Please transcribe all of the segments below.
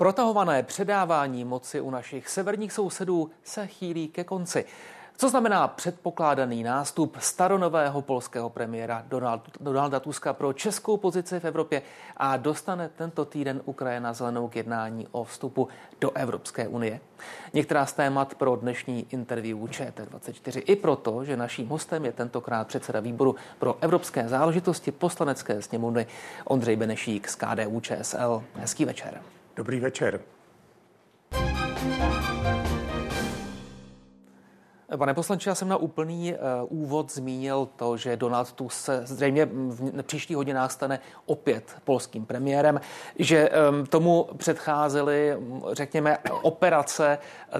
Protahované předávání moci u našich severních sousedů se chýlí ke konci. Co znamená předpokládaný nástup staronového polského premiéra Donald, Donalda Tuska pro českou pozici v Evropě a dostane tento týden Ukrajina zelenou k jednání o vstupu do Evropské unie? Některá z témat pro dnešní interview ČT24 i proto, že naším hostem je tentokrát předseda výboru pro evropské záležitosti poslanecké sněmovny Ondřej Benešík z KDU ČSL. Hezký večer. Dobrý večer. Pane poslanče, já jsem na úplný uh, úvod zmínil to, že Donald Tusk se zřejmě v příštích hodinách stane opět polským premiérem, že um, tomu předcházely, řekněme, operace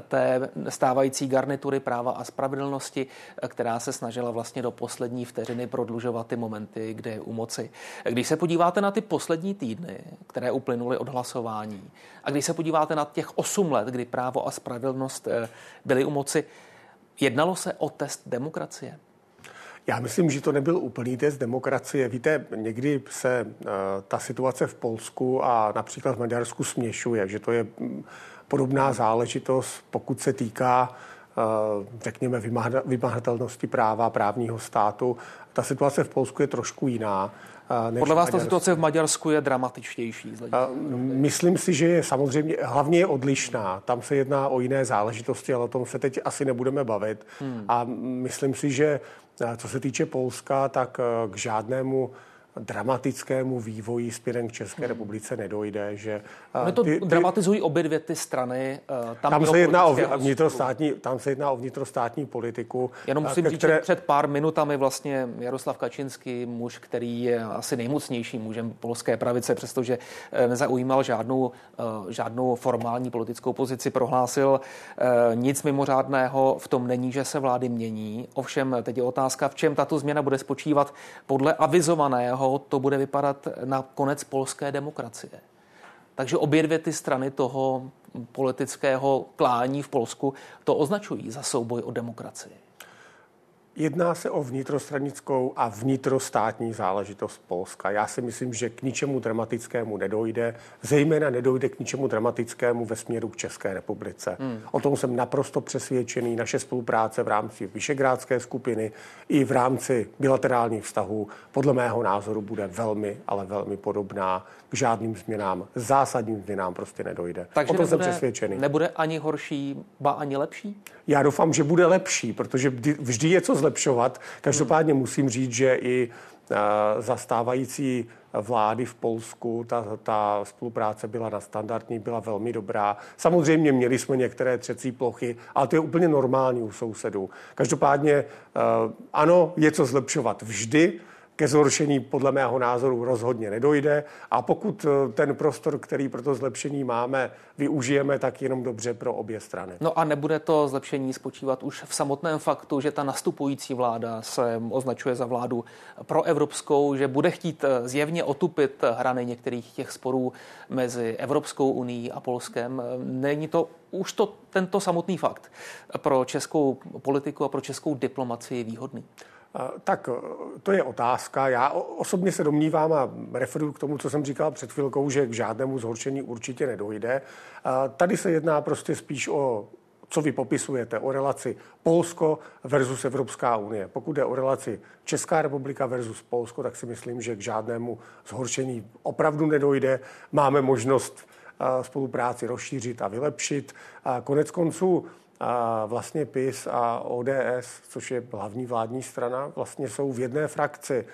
té stávající garnitury práva a spravedlnosti, která se snažila vlastně do poslední vteřiny prodlužovat ty momenty, kde je u moci. Když se podíváte na ty poslední týdny, které uplynuly od hlasování, a když se podíváte na těch osm let, kdy právo a spravedlnost eh, byly u moci, Jednalo se o test demokracie? Já myslím, že to nebyl úplný test demokracie. Víte, někdy se uh, ta situace v Polsku a například v Maďarsku směšuje, že to je mm, podobná záležitost, pokud se týká uh, řekněme, vymahatelnosti práva, právního státu. Ta situace v Polsku je trošku jiná. Podle vás ta situace v Maďarsku je dramatičtější? Myslím si, že je samozřejmě, hlavně je odlišná. Tam se jedná o jiné záležitosti, ale o tom se teď asi nebudeme bavit. Hmm. A myslím si, že co se týče Polska, tak k žádnému dramatickému vývoji směrem k České hmm. republice nedojde. Že, no to ty, ty, dramatizují obě dvě ty strany. Tam, tam, se jedná o vnitrostátní, tam se jedná o vnitrostátní politiku. Jenom musím říct, které... že před pár minutami vlastně Jaroslav Kačinský, muž, který je asi nejmocnějším mužem polské pravice, přestože e, nezaujímal žádnou, e, žádnou formální politickou pozici, prohlásil nic mimořádného v tom není, že se vlády mění. Ovšem teď je otázka, v čem tato změna bude spočívat podle avizovaného to bude vypadat na konec polské demokracie. Takže obě dvě ty strany toho politického klání v Polsku to označují za souboj o demokracii. Jedná se o vnitrostranickou a vnitrostátní záležitost Polska. Já si myslím, že k ničemu dramatickému nedojde, zejména nedojde k ničemu dramatickému ve směru k České republice. Hmm. O tom jsem naprosto přesvědčený. Naše spolupráce v rámci Vyšegrádské skupiny i v rámci bilaterálních vztahů podle mého názoru bude velmi, ale velmi podobná. K žádným změnám, zásadním změnám prostě nedojde. Takže o tom nebude, jsem přesvědčený. Nebude ani horší, ba ani lepší? Já doufám, že bude lepší, protože vždy je co zlepšovat. Každopádně musím říct, že i eh, zastávající vlády v Polsku, ta, ta spolupráce byla na standardní, byla velmi dobrá. Samozřejmě měli jsme některé třecí plochy, ale to je úplně normální u sousedů. Každopádně eh, ano, je co zlepšovat vždy, ke zhoršení podle mého názoru rozhodně nedojde a pokud eh, ten prostor, který pro to zlepšení máme, využijeme, tak jenom dobře pro obě strany. No a nebude to zlepšení spočívat už v samotném faktu, že ta nastupující vláda se označuje za vládu proevropskou, že bude chtít eh, zjevně otupit hrany některých těch sporů mezi Evropskou unii a Polskem. Není to už to tento samotný fakt pro českou politiku a pro českou diplomacii výhodný? Tak to je otázka. Já osobně se domnívám a referuju k tomu, co jsem říkal před chvilkou, že k žádnému zhoršení určitě nedojde. Tady se jedná prostě spíš o co vy popisujete, o relaci Polsko versus Evropská unie. Pokud je o relaci Česká republika versus Polsko, tak si myslím, že k žádnému zhoršení opravdu nedojde. Máme možnost spolupráci rozšířit a vylepšit. Konec konců a vlastně PIS a ODS, což je hlavní vládní strana, vlastně jsou v jedné frakci.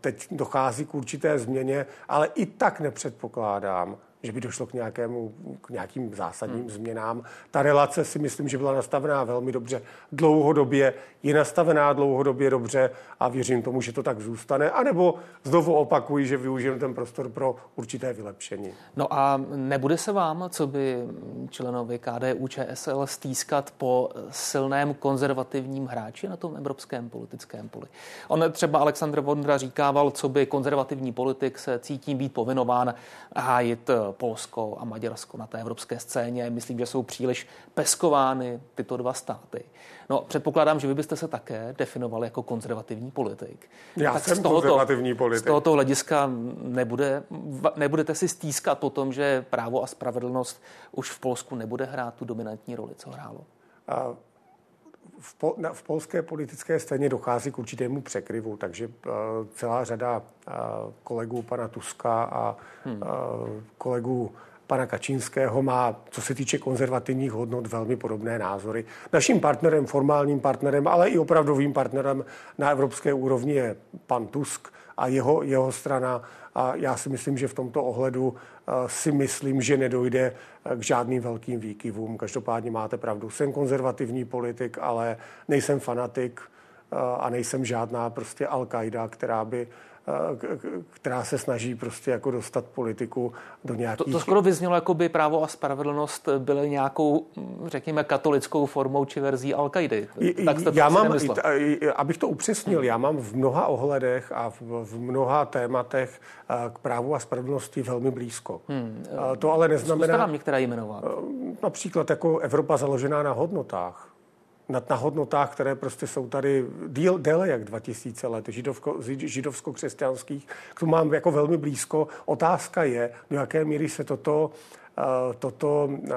Teď dochází k určité změně, ale i tak nepředpokládám, že by došlo k, nějakému, k nějakým zásadním hmm. změnám. Ta relace si myslím, že byla nastavená velmi dobře dlouhodobě, je nastavená dlouhodobě dobře a věřím tomu, že to tak zůstane. A nebo znovu opakuji, že využijeme ten prostor pro určité vylepšení. No a nebude se vám, co by členovi KDU ČSL stýskat po silném konzervativním hráči na tom evropském politickém poli? On třeba Aleksandr Vondra říkával, co by konzervativní politik se cítí být povinován hájit Polsko a Maďarsko na té evropské scéně. Myslím, že jsou příliš peskovány tyto dva státy. No, předpokládám, že vy byste se také definoval jako konzervativní politik. Já tak jsem z tohoto, konzervativní politik. Z tohoto hlediska nebude, nebudete si stýskat po tom, že právo a spravedlnost už v Polsku nebude hrát tu dominantní roli, co hrálo? A v, po, na, v polské politické scéně dochází k určitému překryvu, takže uh, celá řada uh, kolegů pana Tuska a hmm. uh, kolegů pana Kačínského má, co se týče konzervativních hodnot, velmi podobné názory. Naším partnerem, formálním partnerem, ale i opravdovým partnerem na evropské úrovni je pan Tusk a jeho, jeho strana. A já si myslím, že v tomto ohledu eh, si myslím, že nedojde eh, k žádným velkým výkyvům. Každopádně máte pravdu. Jsem konzervativní politik, ale nejsem fanatik eh, a nejsem žádná prostě Al-Qaida, která by která se snaží prostě jako dostat politiku do nějakých... To, to skoro vyznělo, jako by právo a spravedlnost byly nějakou, řekněme, katolickou formou či verzí al Tak jste to já mám, abych to upřesnil, já mám v mnoha ohledech a v, v mnoha tématech k právu a spravedlnosti velmi blízko. Hmm. To ale neznamená... Zkuste nám některé jmenovat. Například jako Evropa založená na hodnotách na, na hodnotách, které prostě jsou tady díl, déle jak 2000 let, židovko, židovsko-křesťanských. K tomu mám jako velmi blízko. Otázka je, do jaké míry se toto uh, toto uh,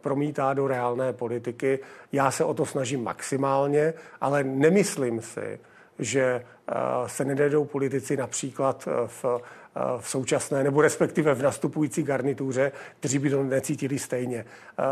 promítá do reálné politiky. Já se o to snažím maximálně, ale nemyslím si, že uh, se nedajdou politici například v v současné nebo respektive v nastupující garnituře, kteří by to necítili stejně.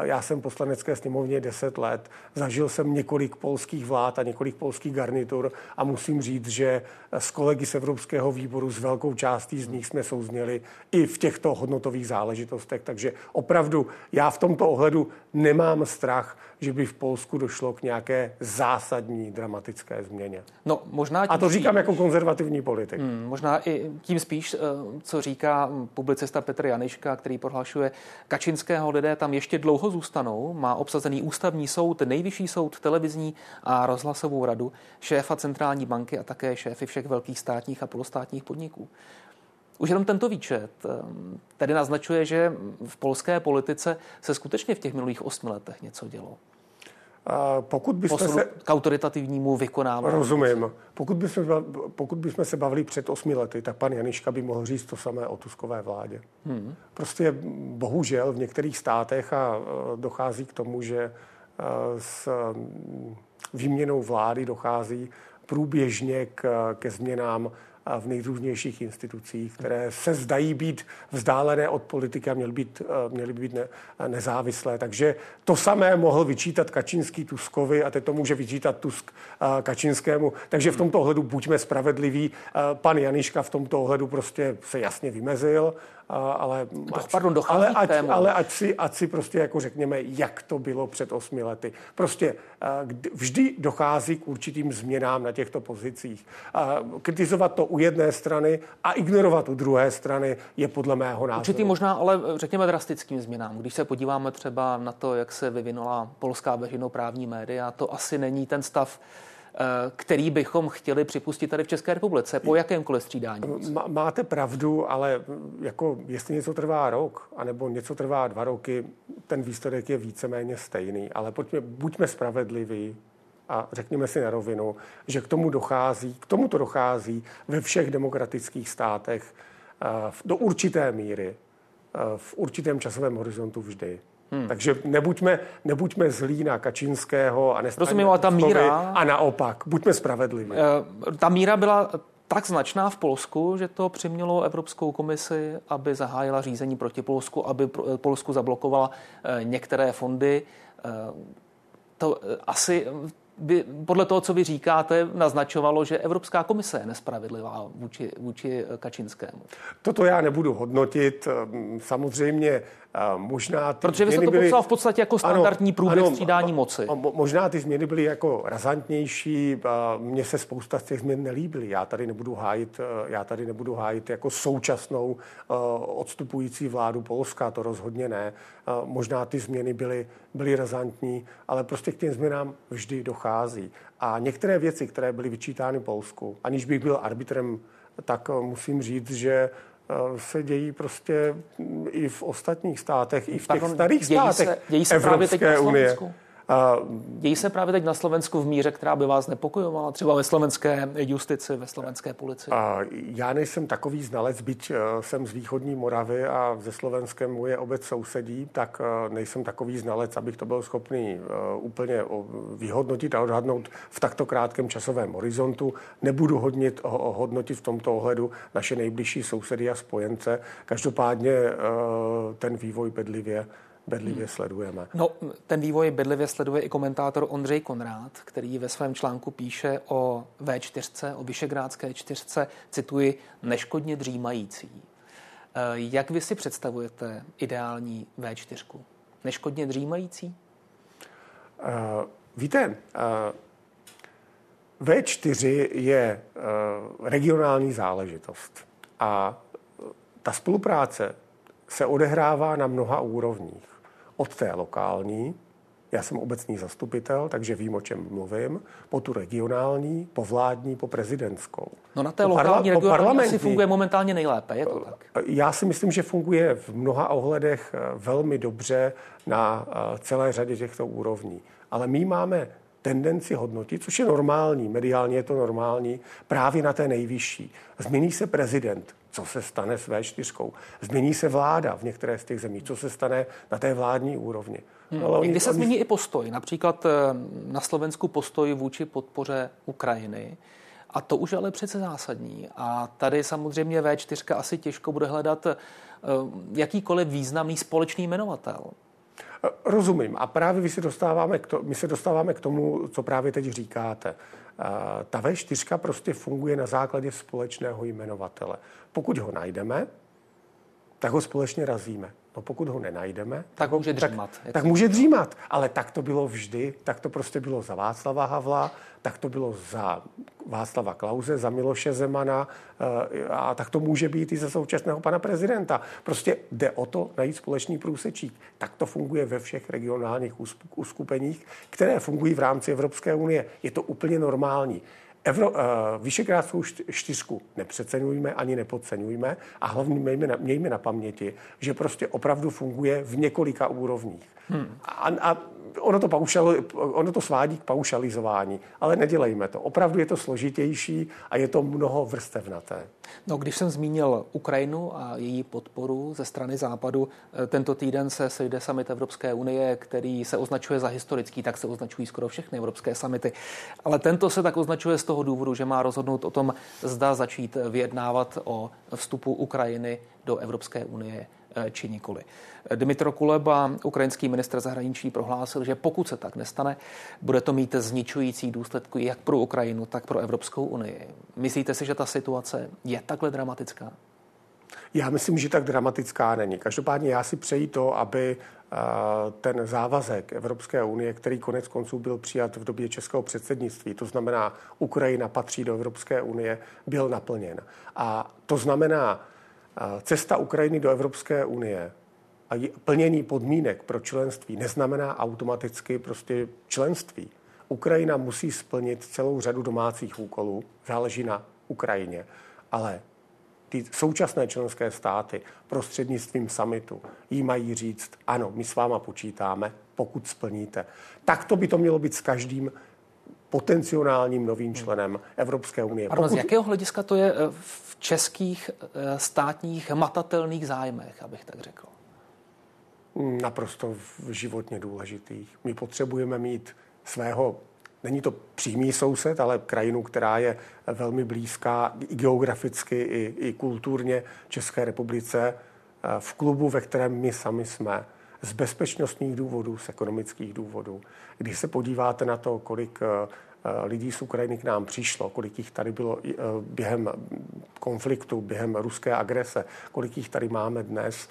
Já jsem poslanecké sněmovně 10 let, zažil jsem několik polských vlád a několik polských garnitur a musím říct, že s kolegy z Evropského výboru s velkou částí z nich jsme souzněli i v těchto hodnotových záležitostech. Takže opravdu já v tomto ohledu nemám strach, že by v Polsku došlo k nějaké zásadní dramatické změně. No, možná a to říkám jako konzervativní politik. Hmm, možná i tím spíš, eh, co říká publicista Petr Janiška, který prohlašuje, Kačinského lidé tam ještě dlouho zůstanou, má obsazený ústavní soud, nejvyšší soud, televizní a rozhlasovou radu, šéfa centrální banky a také šéfy všech velkých státních a polostátních podniků. Už jenom tento výčet eh, tedy naznačuje, že v polské politice se skutečně v těch minulých osmi letech něco dělo. Pokud bychom se... k autoritativnímu vykonávání. Rozumím. Pokud bychom, pokud bychom se bavili před osmi lety, tak pan Janiška by mohl říct to samé o Tuskové vládě. Hmm. Prostě bohužel v některých státech a e, dochází k tomu, že e, s výměnou vlády dochází průběžně k, ke změnám v nejrůznějších institucích, které se zdají být vzdálené od politiky a měly být, eh, měly být ne, nezávislé. Takže to samé mohl vyčítat Kačínský Tuskovi a teď to může vyčítat Tusk eh, Kačinskému. Takže v tomto ohledu buďme spravedliví. Eh, pan Janiška v tomto ohledu prostě se jasně vymezil ale, ať, Pardon, ale, ať, ale ať, si, ať si prostě jako řekněme, jak to bylo před osmi lety. Prostě vždy dochází k určitým změnám na těchto pozicích. Kritizovat to u jedné strany a ignorovat u druhé strany je podle mého názoru. Určitý možná, ale řekněme drastickým změnám. Když se podíváme třeba na to, jak se vyvinula polská veřejnoprávní média, to asi není ten stav, Eh, který bychom chtěli připustit tady v České republice po jakémkoliv střídání. Máte pravdu, ale jako jestli něco trvá rok, anebo něco trvá dva roky, ten výsledek je víceméně stejný. Ale pojďme, buďme spravedliví, a řekněme si na rovinu, že k tomu dochází, k tomu to dochází ve všech demokratických státech eh, do určité míry, eh, v určitém časovém horizontu vždy. Hmm. Takže nebuďme, nebuďme zlí na Kačínského a Rozumím, ale ta míra... A naopak, buďme spravedliví. Uh, ta míra byla tak značná v Polsku, že to přimělo Evropskou komisi, aby zahájila řízení proti Polsku, aby Polsku zablokovala některé fondy. To asi by, podle toho, co vy říkáte, naznačovalo, že Evropská komise je nespravedlivá vůči, vůči Kačinskému. Toto já nebudu hodnotit. Samozřejmě možná ty Protože vy jste to byly... popsal v podstatě jako standardní průběh střídání moci. Možná ty změny byly jako razantnější. Mně se spousta z těch změn nelíbily. Já tady nebudu hájit, e, já tady nebudu hájit jako současnou e, odstupující vládu Polska, to rozhodně ne. Možná ty změny byly, byly razantní, ale prostě k těm změnám vždy dochází. A některé věci, které byly vyčítány Polsku, aniž bych byl arbitrem, tak musím říct, že se dějí prostě i v ostatních státech, i v těch Pardon, starých dějí státech se, dějí se Evropské unie. Dějí se právě teď na Slovensku v míře, která by vás nepokojovala, třeba ve slovenské justici, ve slovenské policii? Já nejsem takový znalec, byť eh, jsem z východní Moravy a ze Slovenskem moje obec sousedí, tak eh, nejsem takový znalec, abych to byl schopný eh, úplně vyhodnotit a odhadnout v takto krátkém časovém horizontu. Nebudu hodnit, hodnotit v tomto ohledu naše nejbližší sousedy a spojence. Každopádně ten vývoj bedlivě bedlivě hmm. sledujeme. No, ten vývoj bedlivě sleduje i komentátor Ondřej Konrád, který ve svém článku píše o V4, o Vyšegrádské čtyřce, cituji, neškodně dřímající. Eh, jak vy si představujete ideální V4? Neškodně dřímající? Uh, víte, uh, V4 je uh, regionální záležitost a ta spolupráce se odehrává na mnoha úrovních od té lokální, já jsem obecný zastupitel, takže vím, o čem mluvím, po tu regionální, po vládní, po prezidentskou. No na té po lokální, parla- regionální asi funguje momentálně nejlépe, je to tak? Já si myslím, že funguje v mnoha ohledech eh, velmi dobře na eh, celé řadě těchto úrovní. Ale my máme tendenci hodnotit, což je normální, mediálně je to normální, právě na té nejvyšší. Změní se prezident, co se stane s V4. Změní se vláda v některé z těch zemí, co se stane na té vládní úrovni. Hmm. Ale oni, Kdy se oni... změní i postoj, například eh, na Slovensku postoj vůči podpoře Ukrajiny. A to už ale přece zásadní. A tady samozřejmě V4 asi těžko bude hledat eh, jakýkoliv významný společný jmenovatel. Rozumím. A právě my se dostáváme k, to, my se dostáváme k tomu, co právě teď říkáte. Ta V4 prostě funguje na základě společného jmenovatele. Pokud ho najdeme, tak ho společně razíme. No pokud ho nenajdeme, tak, tak může dřímat. Tak, tak může dřímat. Ale tak to bylo vždy, tak to prostě bylo za Václava Havla, tak to bylo za Václava Klauze, za Miloše Zemana eh, a tak to může být i za současného pana prezidenta. Prostě jde o to najít společný průsečík. Tak to funguje ve všech regionálních uskupeních, které fungují v rámci Evropské unie. Je to úplně normální. Evro, uh, Vyšegrádskou čtyřku nepřeceňujme ani nepodceňujme a hlavně mějme na, mějme na paměti, že prostě opravdu funguje v několika úrovních. Hmm. A, a ono to, paušal, ono to svádí k paušalizování, ale nedělejme to. Opravdu je to složitější a je to mnoho vrstevnaté. No, když jsem zmínil Ukrajinu a její podporu ze strany Západu, eh, tento týden se sejde summit Evropské unie, který se označuje za historický, tak se označují skoro všechny evropské summity. Ale tento se tak označuje z toho důvodu, že má rozhodnout o tom, zda začít vyjednávat o vstupu Ukrajiny do Evropské unie či nikoli. Dmitro Kuleba, ukrajinský ministr zahraničí, prohlásil, že pokud se tak nestane, bude to mít zničující důsledky jak pro Ukrajinu, tak pro Evropskou unii. Myslíte si, že ta situace je takhle dramatická? Já myslím, že tak dramatická není. Každopádně já si přeji to, aby eh, ten závazek Evropské unie, který konec konců byl přijat v době českého předsednictví, to znamená, Ukrajina patří do Evropské unie, byl naplněn. A to znamená, Cesta Ukrajiny do Evropské unie a plnění podmínek pro členství neznamená automaticky prostě členství. Ukrajina musí splnit celou řadu domácích úkolů, záleží na Ukrajině, ale ty současné členské státy prostřednictvím samitu jí mají říct, ano, my s váma počítáme, pokud splníte. Tak to by to mělo být s každým potenciálním novým členem Evropské unie. Pokud... z jakého hlediska to je eh, v českých eh, státních matatelných zájmech, abych tak řekl? Naprosto životně důležitých. My potřebujeme mít svého, není to přímý soused, ale krajinu, která je velmi blízká i geograficky, i, i kulturně České republice, eh, v klubu, ve kterém my sami jsme z bezpečnostních důvodů, z ekonomických důvodů. Když se podíváte na to, kolik eh, eh, lidí z Ukrajiny k nám přišlo, kolik jich tady bylo eh, během konfliktu, během ruské agrese, kolik jich tady máme dnes,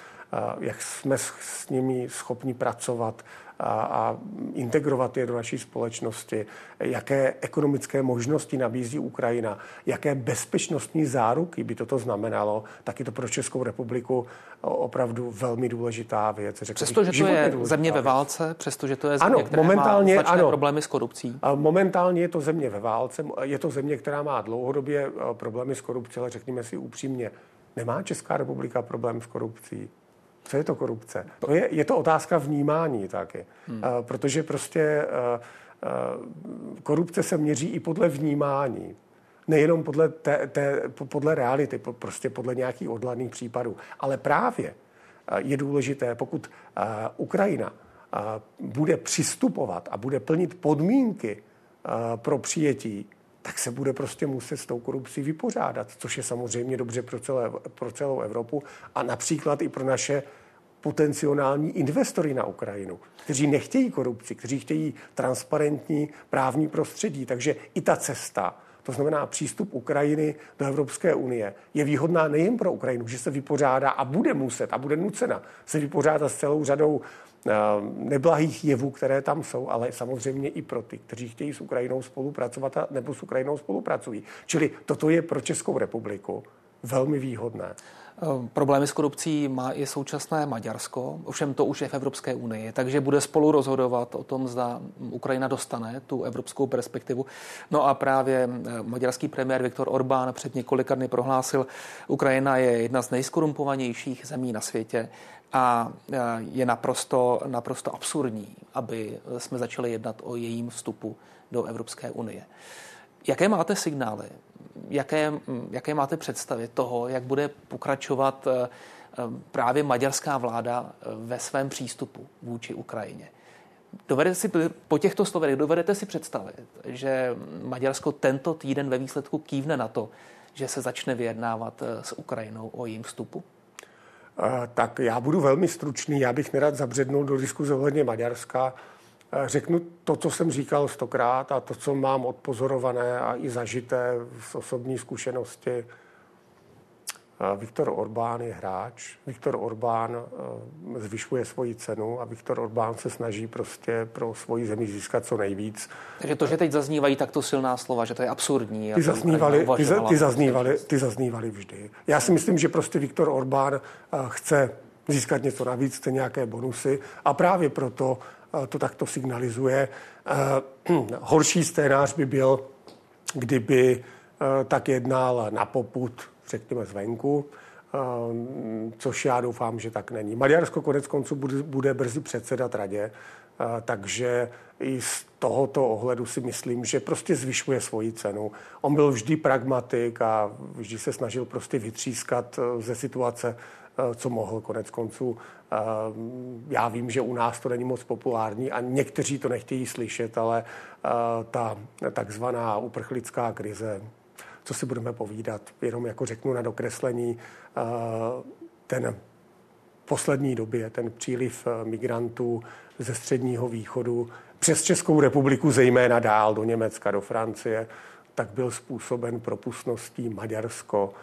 jak jsme s nimi schopni pracovat, a, a integrovat je do naší společnosti, jaké ekonomické možnosti nabízí Ukrajina, jaké bezpečnostní záruky by toto znamenalo, tak je to pro Českou republiku opravdu velmi důležitá věc. Přestože to je země ve válce, přestože to je země, ano, která momentálně, má ano, problémy s korupcí. Momentálně je to země ve válce, je to země, která má dlouhodobě problémy s korupcí, ale řekněme si upřímně, Nemá Česká republika problém s korupcí? Co je to korupce? To je, je to otázka vnímání taky. Hmm. Uh, protože prostě uh, uh, korupce se měří i podle vnímání. Nejenom podle, té, té, podle reality, prostě podle nějakých odladných případů. Ale právě je důležité, pokud Ukrajina bude přistupovat a bude plnit podmínky pro přijetí, tak se bude prostě muset s tou korupcí vypořádat, což je samozřejmě dobře pro, celé, pro celou Evropu a například i pro naše potenciální investory na Ukrajinu, kteří nechtějí korupci, kteří chtějí transparentní právní prostředí. Takže i ta cesta, to znamená přístup Ukrajiny do Evropské unie, je výhodná nejen pro Ukrajinu, že se vypořádá a bude muset a bude nucena se vypořádat s celou řadou neblahých jevů, které tam jsou, ale samozřejmě i pro ty, kteří chtějí s Ukrajinou spolupracovat a nebo s Ukrajinou spolupracují. Čili toto je pro Českou republiku velmi výhodné. Eh, problémy s korupcí má i současné Maďarsko, ovšem to už je v Evropské unii, takže bude spolu rozhodovat o tom, zda Ukrajina dostane tu evropskou perspektivu. No a právě eh, maďarský premiér Viktor Orbán před několika dny prohlásil, Ukrajina je jedna z nejskorumpovanějších zemí na světě a e, je naprosto, naprosto absurdní, aby jsme začali jednat o jejím vstupu do Evropské unie. Jaké máte signály? Jaké, jaké máte představy toho, jak bude pokračovat e, e, právě maďarská vláda ve svém přístupu vůči Ukrajině? Dovedete si po těchto slovech dovedete si představit, že Maďarsko tento týden ve výsledku kývne na to, že se začne vyjednávat s Ukrajinou o jejím vstupu? Tak já budu velmi stručný. Já bych nerad zabřednul do diskuze ohledně Maďarska. Řeknu to, co jsem říkal stokrát a to, co mám odpozorované a i zažité z osobní zkušenosti Viktor Orbán je hráč, Viktor Orbán eh, zvyšuje svoji cenu a Viktor Orbán se snaží prostě pro svoji zemi získat co nejvíc. Takže to, že teď zaznívají takto silná slova, že to je absurdní. Ty zaznívaly, ty, ty, zaznívaly, ty zaznívaly vždy. Já si myslím, že prostě Viktor Orbán eh, chce získat něco navíc, chce nějaké bonusy a právě proto eh, to takto signalizuje. Horší scénář by byl, kdyby tak jednal na poput řekněme, zvenku, což já doufám, že tak není. Maďarsko konec konců bude, brzy předsedat radě, takže i z tohoto ohledu si myslím, že prostě zvyšuje svoji cenu. On byl vždy pragmatik a vždy se snažil prostě vytřískat eh, ze situace, eh, co mohl konec konců. Ehm, já vím, že u nás to není moc populární a někteří to nechtějí slyšet, ale ta takzvaná uprchlická krize co si budeme povídat. Jenom jako řeknu na dokreslení, eh, ten poslední době, ten příliv eh, migrantů ze středního východu přes Českou republiku, zejména dál do Německa, do Francie, tak byl způsoben propustností Maďarsko,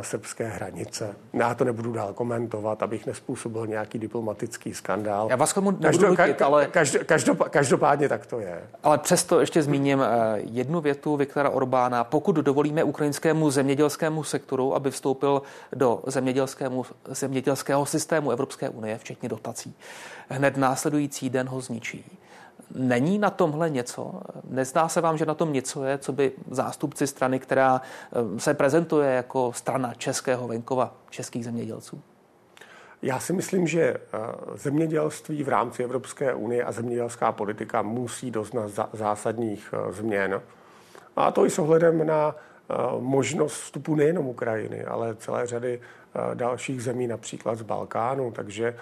srbské hranice. Já to nebudu dál komentovat, abych nespůsobil nějaký diplomatický skandál. Já vás tomu nebudu nutit, ale... Každo, každo, každopádně tak to je. Ale přesto ještě zmíním eh, jednu větu Viktora Orbána. Pokud dovolíme ukrajinskému zemědělskému sektoru, aby vstoupil do zemědělskému, zemědělského systému Evropské unie, včetně dotací, hned následující den ho zničí. Není na tomhle něco? Nezdá se vám, že na tom něco je, co by zástupci strany, která eh, se prezentuje jako strana českého venkova, českých zemědělců? Já si myslím, že eh, zemědělství v rámci Evropské unie a zemědělská politika musí doznat zásadních eh, změn. A to i s ohledem na možnost vstupu nejenom Ukrajiny, ale celé řady dalších zemí, například z Balkánu. Takže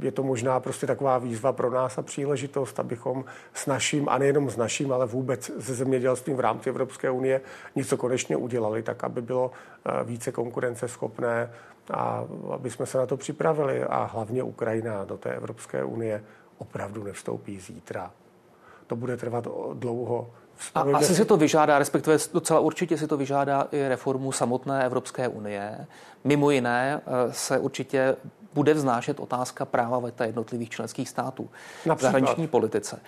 je to možná prostě taková výzva pro nás a příležitost, abychom s naším, a nejenom s naším, ale vůbec se zemědělstvím v rámci Evropské unie něco konečně udělali, tak aby bylo eh, více konkurenceschopné a aby jsme se na to připravili. A hlavně Ukrajina do té Evropské unie opravdu nevstoupí zítra. To bude trvat dlouho. A asi si to vyžádá, respektive docela určitě si to vyžádá i reformu samotné Evropské unie. Mimo jiné eh, se určitě bude vznášet otázka práva veta jednotlivých členských států Například. v zahraniční politice.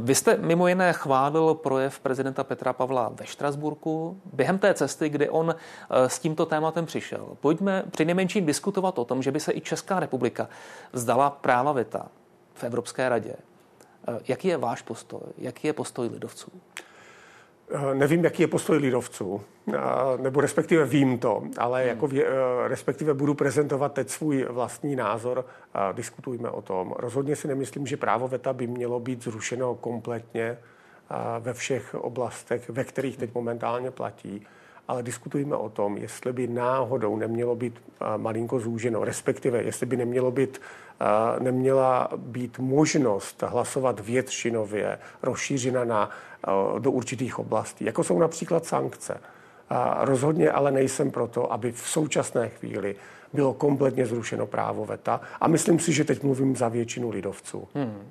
Vy jste mimo jiné chválil projev prezidenta Petra Pavla ve Štrasburku během té cesty, kdy on eh, s tímto tématem přišel. Pojďme při nejmenším diskutovat o tom, že by se i Česká republika vzdala práva veta v Evropské radě. Eh, jaký je váš postoj? Jaký je postoj lidovců? Eh, nevím, jaký je postoj lidovců, eh, nebo respektive vím to, ale hmm. jako vě, eh, respektive budu prezentovat teď svůj vlastní názor a diskutujme o tom. Rozhodně si nemyslím, že právo VETA by mělo být zrušeno kompletně ve všech oblastech, ve kterých teď momentálně platí ale diskutujeme o tom, jestli by náhodou nemělo být malinko zúženo, respektive jestli by nemělo být, neměla být možnost hlasovat většinově rozšířena na, do určitých oblastí, jako jsou například sankce. Rozhodně ale nejsem proto, aby v současné chvíli bylo kompletně zrušeno právo VETA. A myslím si, že teď mluvím za většinu lidovců. Hmm.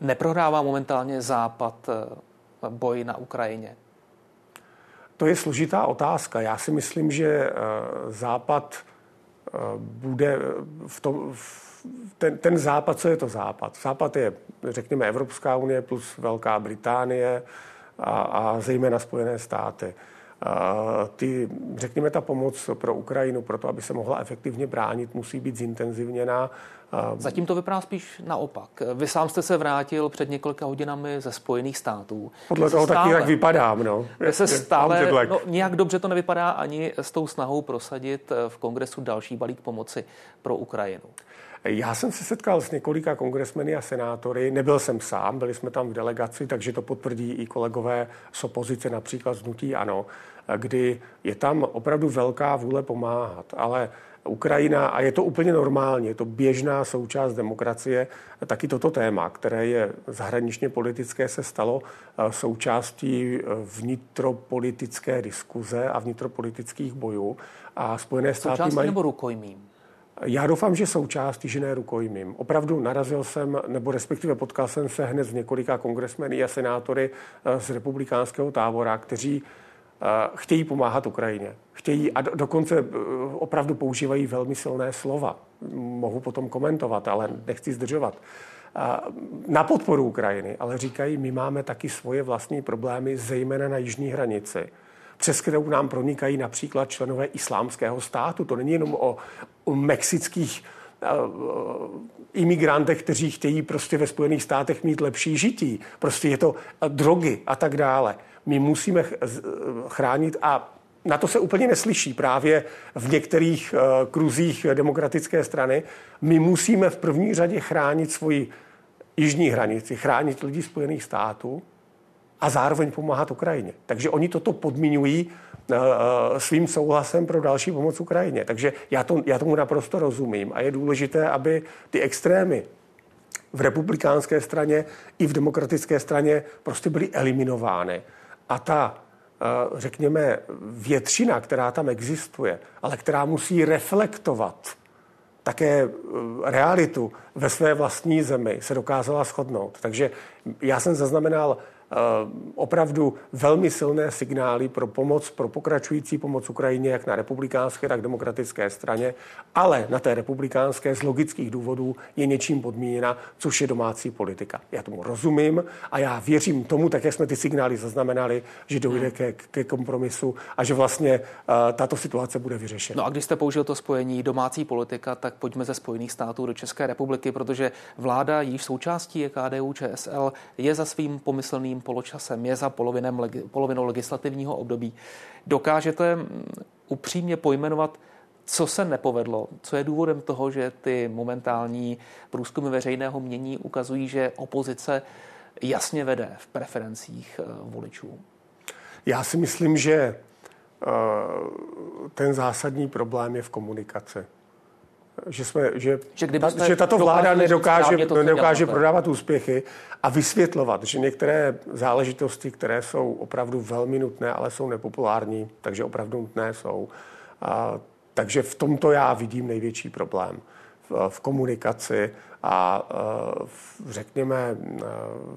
Neprohrává momentálně Západ eh, boj na Ukrajině? To je složitá otázka. Já si myslím, že eh, Západ eh, bude v tom, ten, ten západ, co je to západ? Západ je, řekněme, Evropská unie plus Velká Británie a, a zejména Spojené státy ty, řekněme, ta pomoc pro Ukrajinu, pro to, aby se mohla efektivně bránit, musí být zintenzivněna. Zatím to vypadá spíš naopak. Vy sám jste se vrátil před několika hodinami ze Spojených států. Podle toho stále, taky jak vypadám. No. Se stále, no, nějak dobře to nevypadá ani s tou snahou prosadit v kongresu další balík pomoci pro Ukrajinu. Já jsem se setkal s několika kongresmeny a senátory, nebyl jsem sám, byli jsme tam v delegaci, takže to potvrdí i kolegové z opozice, například z Nutí Ano, kdy je tam opravdu velká vůle pomáhat, ale Ukrajina, a je to úplně normálně, je to běžná součást demokracie, taky toto téma, které je zahraničně politické, se stalo eh, součástí eh, vnitropolitické diskuze a vnitropolitických bojů. A Spojené státy součástí mají... nebo rukojmím? Já doufám, že součástí, že ne rukojmím. Opravdu narazil jsem, nebo respektive potkal jsem se hned s několika kongresmeny a senátory eh, z republikánského tábora, kteří chtějí pomáhat Ukrajině. Chtějí a dokonce eh, opravdu používají velmi silné slova. Mohu potom komentovat, ale nechci zdržovat. Na podporu Ukrajiny, ale říkají, my máme taky svoje vlastní problémy, zejména na jižní hranici přes kterou nám pronikají například členové islámského státu. To není jenom o, o mexických uh, imigrantech, kteří chtějí prostě ve Spojených státech mít lepší žití. Prostě je to drogy a tak dále. My musíme chránit a na to se úplně neslyší právě v některých uh, kruzích demokratické strany. My musíme v první řadě chránit svoji jižní hranici, chránit lidi Spojených států, a zároveň pomáhat Ukrajině. Takže oni toto podmiňují uh, svým souhlasem pro další pomoc Ukrajině. Takže já, to, já tomu naprosto rozumím a je důležité, aby ty extrémy v republikánské straně i v demokratické straně prostě byly eliminovány. A ta, řekněme, většina, která tam existuje, ale která musí reflektovat také realitu ve své vlastní zemi, se dokázala shodnout. Takže já jsem zaznamenal opravdu velmi silné signály pro pomoc, pro pokračující pomoc Ukrajině, jak na republikánské, tak demokratické straně, ale na té republikánské z logických důvodů je něčím podmíněna, což je domácí politika. Já tomu rozumím a já věřím tomu, tak jak jsme ty signály zaznamenali, že dojde ke, ke kompromisu a že vlastně uh, tato situace bude vyřešena. No a když jste použil to spojení domácí politika, tak pojďme ze Spojených států do České republiky, protože vláda, již součástí je KDU ČSL, je za svým pomyslným letním poločasem, je za polovinem, polovinou legislativního období. Dokážete mm, upřímně pojmenovat, co se nepovedlo, co je důvodem toho, že ty momentální průzkumy veřejného mění ukazují, že opozice jasně vede v preferencích eh, voličů? Já si myslím, že eh, ten zásadní problém je v komunikaci že, jsme, že, že, ta, že tato vláda nedokáže, nedokáže prodávat úspěchy a vysvětlovat, že některé záležitosti, které jsou opravdu velmi nutné, ale jsou nepopulární, takže opravdu nutné jsou. A, takže v tomto já vidím největší problém v, komunikaci a v, řekněme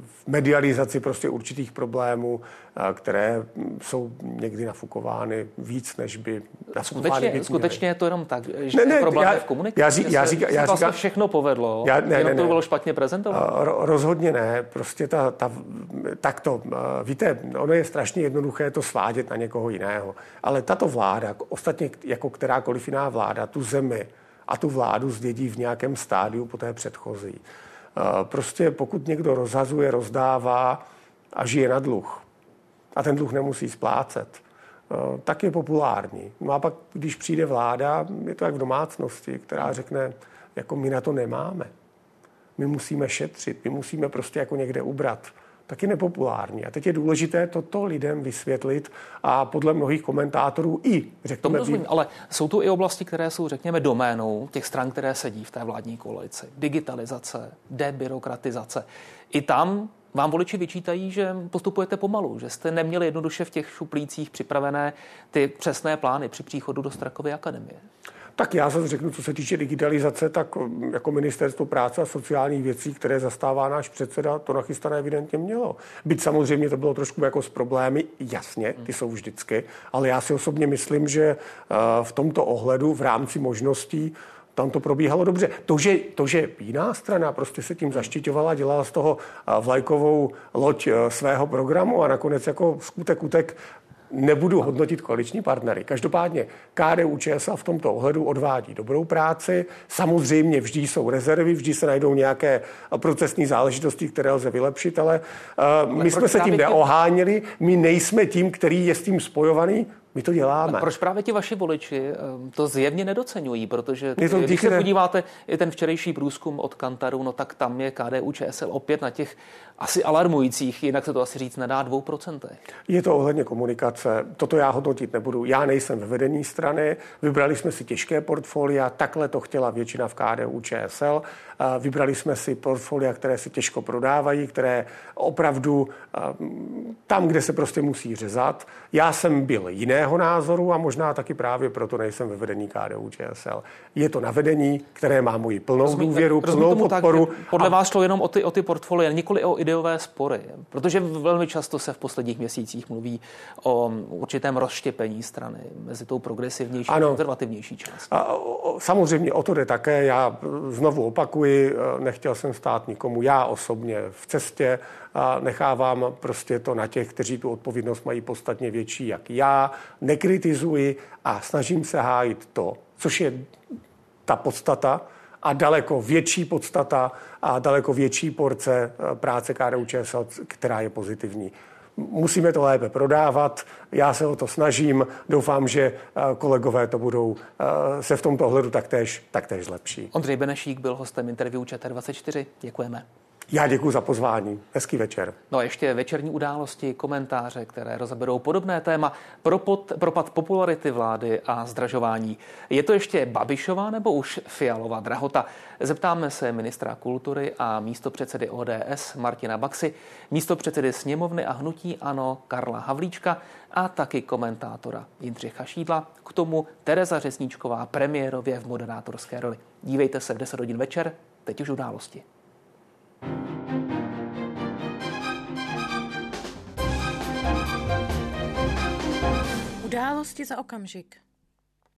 v medializaci prostě určitých problémů, které jsou někdy nafukovány víc, než by nafukovány skutečně, být skutečně je to jenom tak, že ne, ne, problém já, je v komunikaci, já, řík, já, řík, já, vlastně řík, všechno povedlo, já, ne, jenom ne, to bylo špatně prezentovat? Rozhodně ne, prostě ta, ta, tak to, víte, ono je strašně jednoduché to svádět na někoho jiného, ale tato vláda, ostatně jako kterákoliv jiná vláda, tu zemi a tu vládu zdědí v nějakém stádiu po té předchozí. Prostě pokud někdo rozhazuje, rozdává a žije na dluh, a ten dluh nemusí splácet, eh, tak je populární. No a pak, když přijde vláda, je to jak v domácnosti, která řekne, jako my na to nemáme. My musíme šetřit, my musíme prostě jako někde ubrat taky nepopulární. A teď je důležité toto lidem vysvětlit a podle mnohých komentátorů i, řekněme... To rozumím, ale jsou tu i oblasti, které jsou, řekněme, doménou těch stran, které sedí v té vládní koalici. Digitalizace, debirokratizace. I tam vám voliči vyčítají, že postupujete pomalu, že jste neměli jednoduše v těch šuplících připravené ty přesné plány při příchodu do Strakovy akademie. Tak já zase řeknu, co se týče digitalizace, tak mm, jako ministerstvo práce a sociálních věcí, které zastává náš předseda, to nachystané evidentně mělo. Byť samozřejmě to bylo trošku jako s problémy, jasně, ty jsou vždycky, ale já si osobně myslím, že eh, v tomto ohledu v rámci možností tam to probíhalo dobře. To že, to, že jiná strana prostě se tím zaštiťovala, dělala z toho eh, vlajkovou loď eh, svého programu a nakonec jako skutek utek nebudu hodnotit koaliční partnery. Každopádně KDU ČSL v tomto ohledu odvádí dobrou práci. Samozřejmě vždy jsou rezervy, vždy se najdou nějaké procesní záležitosti, které lze vylepšit, ale, uh, my jsme se tím neoháněli. My nejsme tím, který je s tím spojovaný. My to děláme. A proč právě ti vaši voliči ehm, to zjevně nedocenují? Protože je to když se podíváte, i ten včerejší průzkum od Kantaru, no tak tam je KDU ČSL opět na těch asi alarmujících, jinak se to asi říct nedá, 2%. Je to ohledně komunikace. Toto já hodnotit nebudu. Já nejsem ve vedení strany. Vybrali jsme si těžké portfolia, takhle to chtěla většina v KDU ČSL. Vybrali jsme si portfolia, které se těžko prodávají, které opravdu tam, kde se prostě musí řezat. Já jsem byl jiného názoru a možná taky právě proto nejsem ve vedení KDU ČSL. Je to na vedení, které má moji plnou rozumím, důvěru, plnou podporu. Tak, podle a... vás šlo jenom o ty, o ty portfolia, nikoli o ideové spory, protože velmi často se v posledních měsících mluví o určitém rozštěpení strany mezi tou progresivnější a konzervativnější částí. A, o, samozřejmě o to jde také. Já znovu opakuji, nechtěl jsem stát nikomu, já osobně v cestě a nechávám prostě to na těch, kteří tu odpovědnost mají podstatně větší, jak já. Nekritizuji a snažím se hájit to, což je ta podstata, a daleko větší podstata a daleko větší porce eh, práce KDU ČSL, která je pozitivní. Musíme to lépe prodávat, já se o to snažím, doufám, že eh, kolegové to budou eh, se v tomto ohledu taktéž, taktéž zlepší. Ondřej Benešík byl hostem interview ČT24. Děkujeme. Já děkuji za pozvání. Hezký večer. No a ještě večerní události, komentáře, které rozeberou podobné téma, propad, propad popularity vlády a zdražování. Je to ještě Babišová nebo už Fialová drahota? Zeptáme se ministra kultury a místo předsedy ODS Martina Baxy, místo předsedy sněmovny a hnutí Ano Karla Havlíčka a taky komentátora Jindřicha Šídla. K tomu Tereza Řesníčková premiérově v moderátorské roli. Dívejte se v 10 hodin večer, teď už události. Události za okamžik.